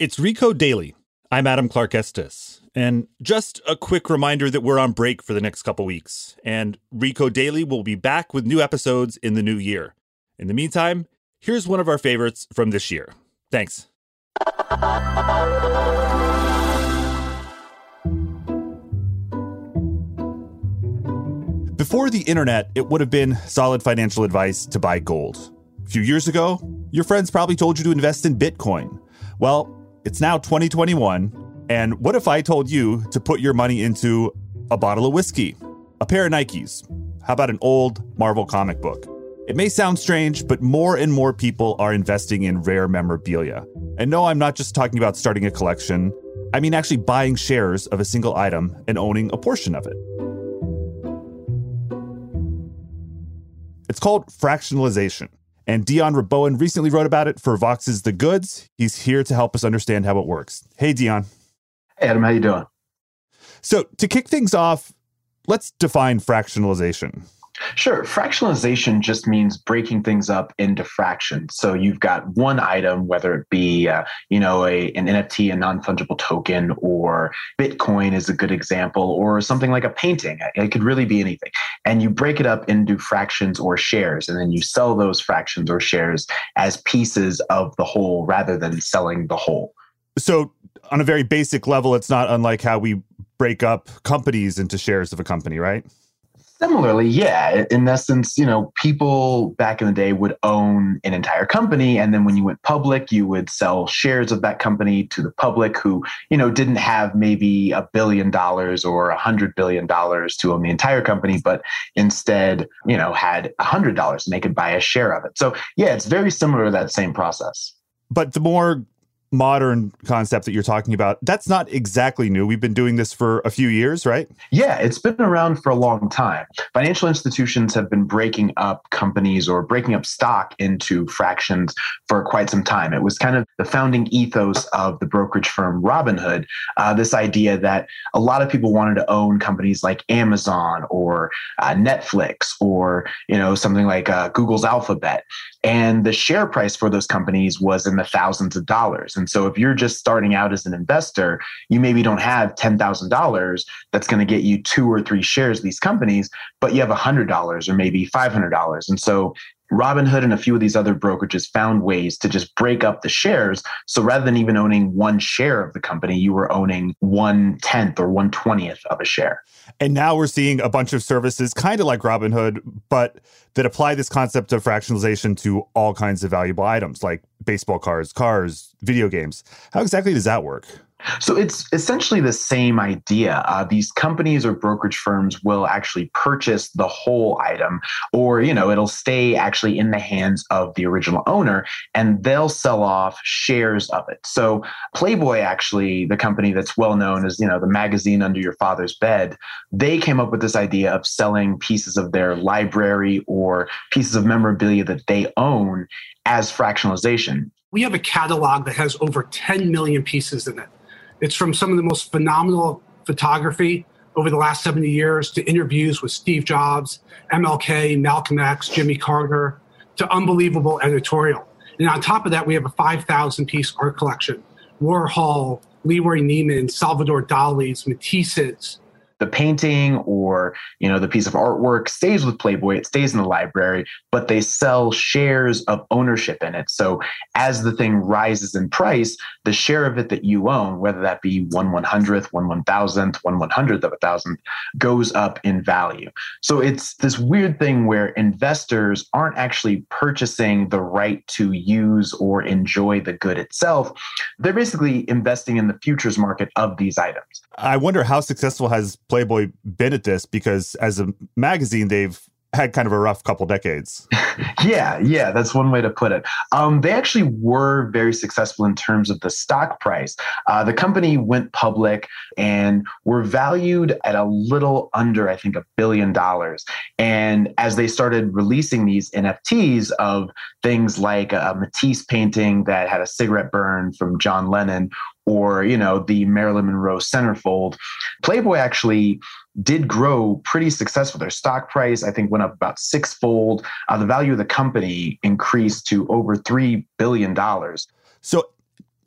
It's Recode Daily. I'm Adam Clark Estes. And just a quick reminder that we're on break for the next couple weeks. And Recode Daily will be back with new episodes in the new year. In the meantime, here's one of our favorites from this year. Thanks. Before the internet, it would have been solid financial advice to buy gold. A few years ago, your friends probably told you to invest in Bitcoin. Well, it's now 2021, and what if I told you to put your money into a bottle of whiskey, a pair of Nikes? How about an old Marvel comic book? It may sound strange, but more and more people are investing in rare memorabilia. And no, I'm not just talking about starting a collection. I mean actually buying shares of a single item and owning a portion of it. It's called fractionalization. And Dion Rabouin recently wrote about it for Vox's The Goods. He's here to help us understand how it works. Hey, Dion. Hey, Adam. How you doing? So to kick things off, let's define fractionalization. Sure. Fractionalization just means breaking things up into fractions. So you've got one item, whether it be, uh, you know, a, an NFT, a non fungible token, or Bitcoin is a good example, or something like a painting. It could really be anything. And you break it up into fractions or shares, and then you sell those fractions or shares as pieces of the whole rather than selling the whole. So, on a very basic level, it's not unlike how we break up companies into shares of a company, right? Similarly, yeah. In essence, you know, people back in the day would own an entire company. And then when you went public, you would sell shares of that company to the public who, you know, didn't have maybe a billion dollars or a hundred billion dollars to own the entire company, but instead, you know, had a hundred dollars and they could buy a share of it. So, yeah, it's very similar to that same process. But the more modern concept that you're talking about, that's not exactly new. We've been doing this for a few years, right? Yeah, it's been around for a long time. Financial institutions have been breaking up companies or breaking up stock into fractions for quite some time. It was kind of the founding ethos of the brokerage firm Robinhood. Uh, this idea that a lot of people wanted to own companies like Amazon or uh, Netflix or you know something like uh, Google's Alphabet, and the share price for those companies was in the thousands of dollars. And so if you're just starting out as an investor, you maybe don't have $10,000 that's going to get you two or three shares of these companies, but you have $100 or maybe $500. And so Robinhood and a few of these other brokerages found ways to just break up the shares. So rather than even owning one share of the company, you were owning one tenth or one twentieth of a share. And now we're seeing a bunch of services kind of like Robinhood, but that apply this concept of fractionalization to all kinds of valuable items like baseball cards, cars, video games. How exactly does that work? So it's essentially the same idea. Uh, these companies or brokerage firms will actually purchase the whole item, or you know, it'll stay actually in the hands of the original owner, and they'll sell off shares of it. So Playboy, actually, the company that's well known as you know the magazine under your father's bed, they came up with this idea of selling pieces of their library or pieces of memorabilia that they own as fractionalization. We have a catalog that has over 10 million pieces in it. It's from some of the most phenomenal photography over the last 70 years to interviews with Steve Jobs, MLK, Malcolm X, Jimmy Carter, to unbelievable editorial. And on top of that, we have a 5,000 piece art collection. Warhol, Leroy Neiman, Salvador Dali's, Matisse's, the painting or you know the piece of artwork stays with playboy it stays in the library but they sell shares of ownership in it. So as the thing rises in price the share of it that you own whether that be one one hundredth one one thousandth one one hundredth of a thousandth goes up in value. So it's this weird thing where investors aren't actually purchasing the right to use or enjoy the good itself. They're basically investing in the futures market of these items i wonder how successful has Playboy been at this because as a magazine, they've had kind of a rough couple decades. yeah, yeah, that's one way to put it. Um, they actually were very successful in terms of the stock price. Uh, the company went public and were valued at a little under, I think, a billion dollars. And as they started releasing these NFTs of things like a Matisse painting that had a cigarette burn from John Lennon, or you know the Marilyn Monroe centerfold, Playboy actually did grow pretty successful. Their stock price, I think, went up about sixfold. Uh, the value of the company increased to over $3 billion. So,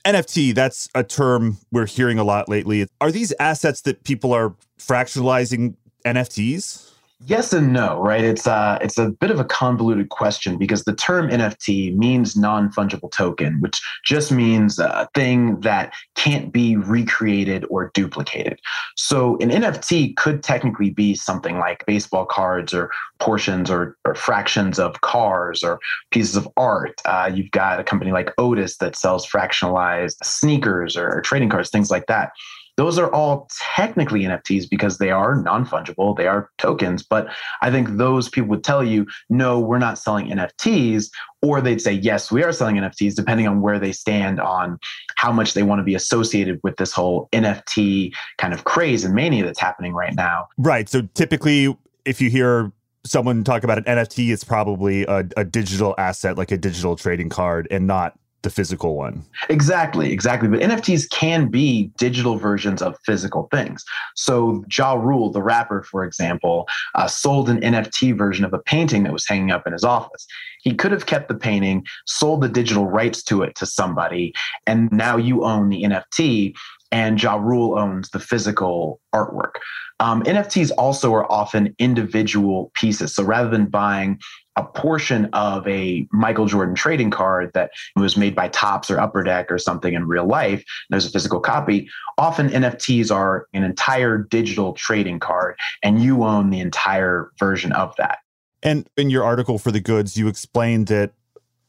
NFT, that's a term we're hearing a lot lately. Are these assets that people are fractionalizing NFTs? Yes and no, right? It's a, it's a bit of a convoluted question because the term NFT means non-fungible token, which just means a thing that can't be recreated or duplicated. So an NFT could technically be something like baseball cards or portions or, or fractions of cars or pieces of art. Uh, you've got a company like Otis that sells fractionalized sneakers or, or trading cards, things like that those are all technically NFTs because they are non fungible, they are tokens. But I think those people would tell you, no, we're not selling NFTs, or they'd say, yes, we are selling NFTs, depending on where they stand on how much they want to be associated with this whole NFT kind of craze and mania that's happening right now. Right. So typically, if you hear someone talk about an NFT, it's probably a, a digital asset like a digital trading card and not the physical one. Exactly, exactly. But NFTs can be digital versions of physical things. So Ja Rule, the rapper, for example, uh, sold an NFT version of a painting that was hanging up in his office. He could have kept the painting, sold the digital rights to it to somebody, and now you own the NFT and Ja Rule owns the physical artwork. Um, NFTs also are often individual pieces. So rather than buying a portion of a Michael Jordan trading card that was made by Topps or Upper Deck or something in real life, there's a physical copy. Often NFTs are an entire digital trading card, and you own the entire version of that. And in your article for the goods, you explained that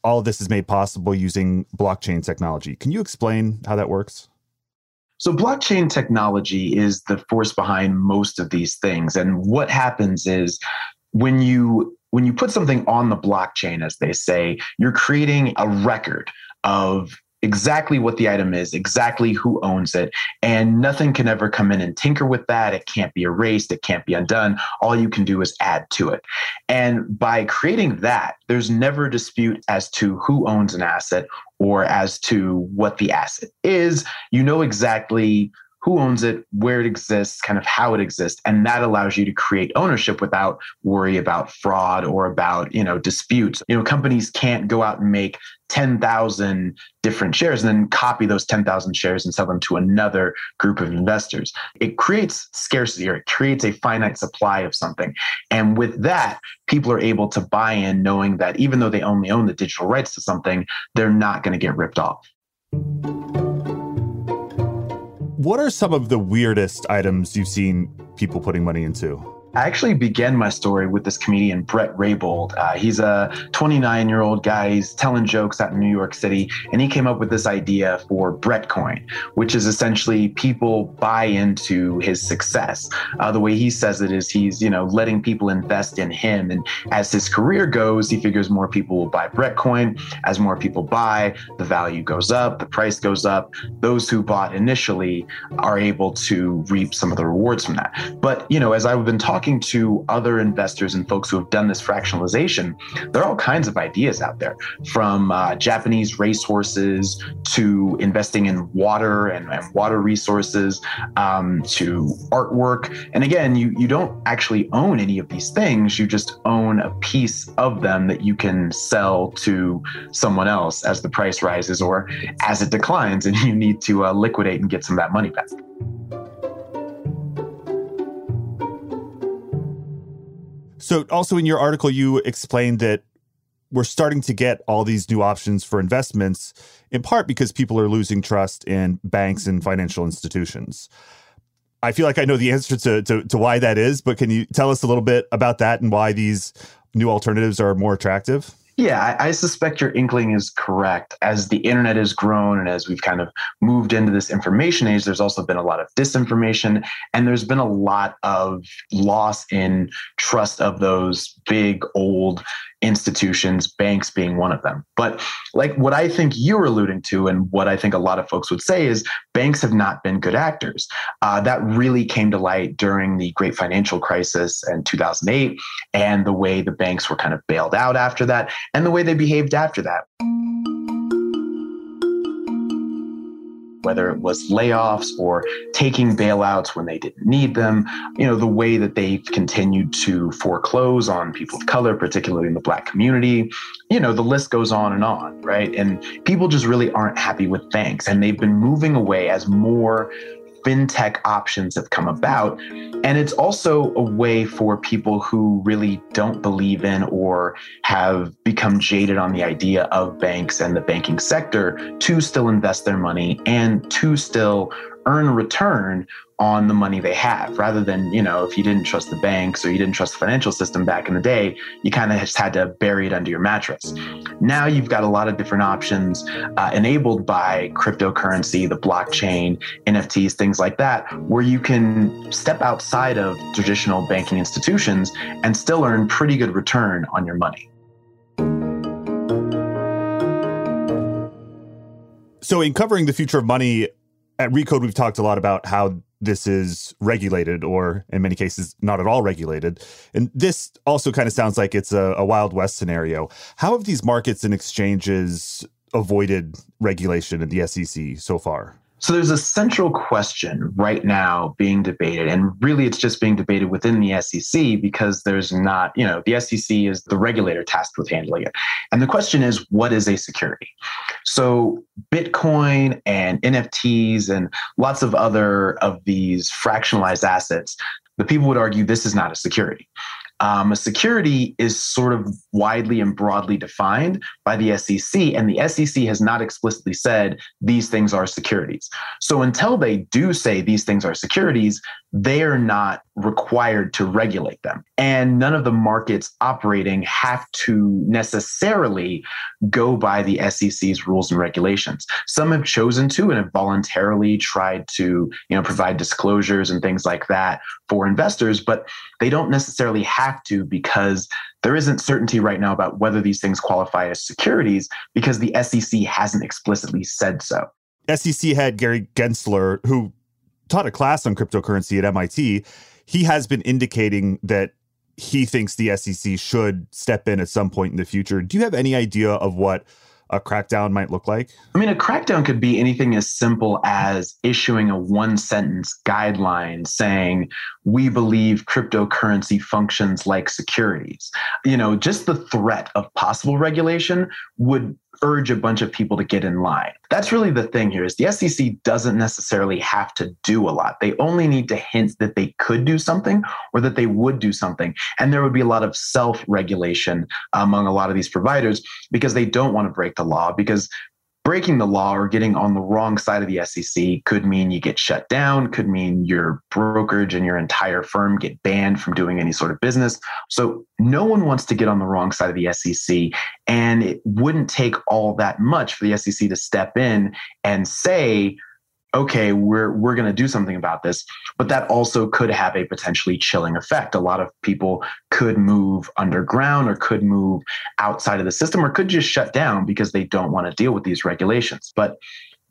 all of this is made possible using blockchain technology. Can you explain how that works? So, blockchain technology is the force behind most of these things. And what happens is when you when you put something on the blockchain, as they say, you're creating a record of exactly what the item is, exactly who owns it, and nothing can ever come in and tinker with that. It can't be erased, it can't be undone. All you can do is add to it. And by creating that, there's never a dispute as to who owns an asset or as to what the asset is. You know exactly who owns it, where it exists, kind of how it exists, and that allows you to create ownership without worry about fraud or about you know disputes. You know, companies can't go out and make 10,000 different shares and then copy those 10,000 shares and sell them to another group of investors. It creates scarcity or it creates a finite supply of something. And with that, people are able to buy in knowing that even though they only own the digital rights to something, they're not going to get ripped off what are some of the weirdest items you've seen people putting money into? I actually began my story with this comedian, Brett Raybould. Uh, he's a 29 year old guy. He's telling jokes out in New York City. And he came up with this idea for Brettcoin, which is essentially people buy into his success. Uh, the way he says it is he's, you know, letting people invest in him. And as his career goes, he figures more people will buy Brettcoin. As more people buy, the value goes up, the price goes up. Those who bought initially are able to reap some of the rewards from that. But, you know, as I've been talking, talking to other investors and folks who have done this fractionalization, there are all kinds of ideas out there from uh, Japanese racehorses to investing in water and, and water resources um, to artwork. And again, you, you don't actually own any of these things, you just own a piece of them that you can sell to someone else as the price rises or as it declines and you need to uh, liquidate and get some of that money back. So, also in your article, you explained that we're starting to get all these new options for investments, in part because people are losing trust in banks and financial institutions. I feel like I know the answer to, to, to why that is, but can you tell us a little bit about that and why these new alternatives are more attractive? Yeah, I, I, suspect your inkling is correct. As the internet has grown and as we've kind of moved into this information age, there's also been a lot of disinformation and there's been a lot of loss in trust of those big old institutions, banks being one of them. But like what I think you're alluding to, and what I think a lot of folks would say is banks have not been good actors. Uh, that really came to light during the great financial crisis in 2008 and the way the banks were kind of bailed out after that and the way they behaved after that. Whether it was layoffs or taking bailouts when they didn't need them, you know, the way that they've continued to foreclose on people of color, particularly in the black community, you know, the list goes on and on, right? And people just really aren't happy with banks. And they've been moving away as more fintech options have come about. And it's also a way for people who really don't believe in or have become jaded on the idea of banks and the banking sector to still invest their money and to still earn return on the money they have rather than, you know, if you didn't trust the banks or you didn't trust the financial system back in the day, you kind of just had to bury it under your mattress. Now you've got a lot of different options uh, enabled by cryptocurrency, the blockchain, NFTs, things like that, where you can step outside of traditional banking institutions and still earn pretty good return on your money. So, in covering the future of money, at Recode, we've talked a lot about how this is regulated, or in many cases, not at all regulated. And this also kind of sounds like it's a, a Wild West scenario. How have these markets and exchanges avoided regulation in the SEC so far? So there's a central question right now being debated, and really it's just being debated within the SEC because there's not, you know, the SEC is the regulator tasked with handling it. And the question is, what is a security? So Bitcoin and NFTs and lots of other of these fractionalized assets, the people would argue this is not a security. Um, security is sort of widely and broadly defined by the SEC, and the SEC has not explicitly said these things are securities. So until they do say these things are securities, they are not required to regulate them. And none of the markets operating have to necessarily go by the SEC's rules and regulations. Some have chosen to and have voluntarily tried to, you know, provide disclosures and things like that for investors, but they don't necessarily have to because there isn't certainty right now about whether these things qualify as securities because the SEC hasn't explicitly said so. SEC head Gary Gensler, who taught a class on cryptocurrency at MIT, he has been indicating that he thinks the SEC should step in at some point in the future. Do you have any idea of what a crackdown might look like? I mean, a crackdown could be anything as simple as issuing a one sentence guideline saying, we believe cryptocurrency functions like securities. You know, just the threat of possible regulation would urge a bunch of people to get in line. That's really the thing here is the SEC doesn't necessarily have to do a lot. They only need to hint that they could do something or that they would do something. And there would be a lot of self-regulation among a lot of these providers because they don't want to break the law because breaking the law or getting on the wrong side of the SEC could mean you get shut down, could mean your brokerage and your entire firm get banned from doing any sort of business. So no one wants to get on the wrong side of the SEC. And it wouldn't take all that much for the SEC to step in and say, okay, we're we're going to do something about this. But that also could have a potentially chilling effect. A lot of people could move underground or could move outside of the system or could just shut down because they don't want to deal with these regulations. But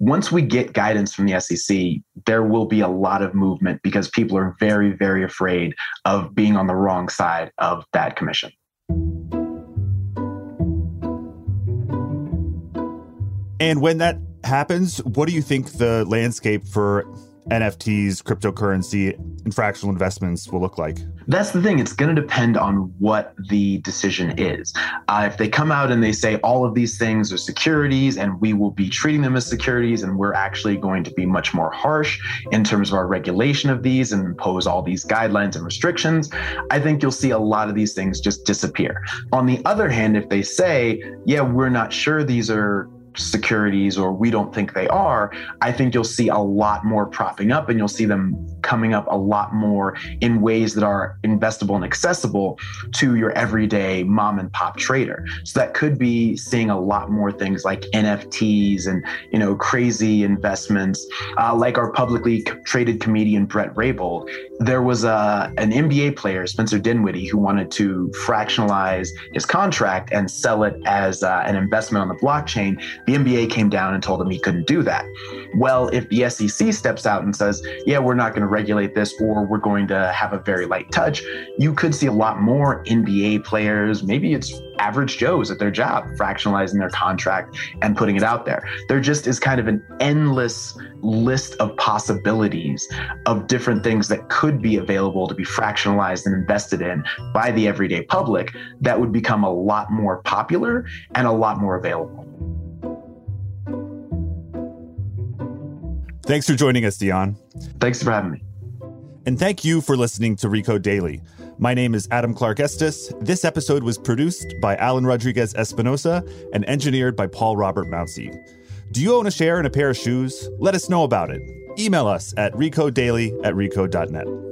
once we get guidance from the SEC, there will be a lot of movement because people are very, very afraid of being on the wrong side of that commission. And when that happens, what do you think the landscape for NFTs, cryptocurrency, and fractional investments will look like? That's the thing. It's going to depend on what the decision is. Uh, if they come out and they say all of these things are securities and we will be treating them as securities and we're actually going to be much more harsh in terms of our regulation of these and impose all these guidelines and restrictions, I think you'll see a lot of these things just disappear. On the other hand, if they say, yeah, we're not sure these are securities or we don't think they are, I think you'll see a lot more propping up and you'll see them coming up a lot more in ways that are investable and accessible to your everyday mom and pop trader. So that could be seeing a lot more things like NFTs and you know crazy investments, uh, like our publicly traded comedian Brett Raybould. There was a an NBA player Spencer Dinwiddie who wanted to fractionalize his contract and sell it as uh, an investment on the blockchain. The NBA came down and told him he couldn't do that. Well, if the SEC steps out and says, "Yeah, we're not going to regulate this or we're going to have a very light touch, you could see a lot more NBA players, maybe it's average Joes at their job, fractionalizing their contract and putting it out there. There just is kind of an endless list of possibilities of different things that could be available to be fractionalized and invested in by the everyday public that would become a lot more popular and a lot more available. Thanks for joining us, Dion. Thanks for having me. And thank you for listening to Recode Daily. My name is Adam Clark Estes. This episode was produced by Alan Rodriguez Espinosa and engineered by Paul Robert Mounsey. Do you own a share in a pair of shoes? Let us know about it. Email us at recodedaily at recode.net.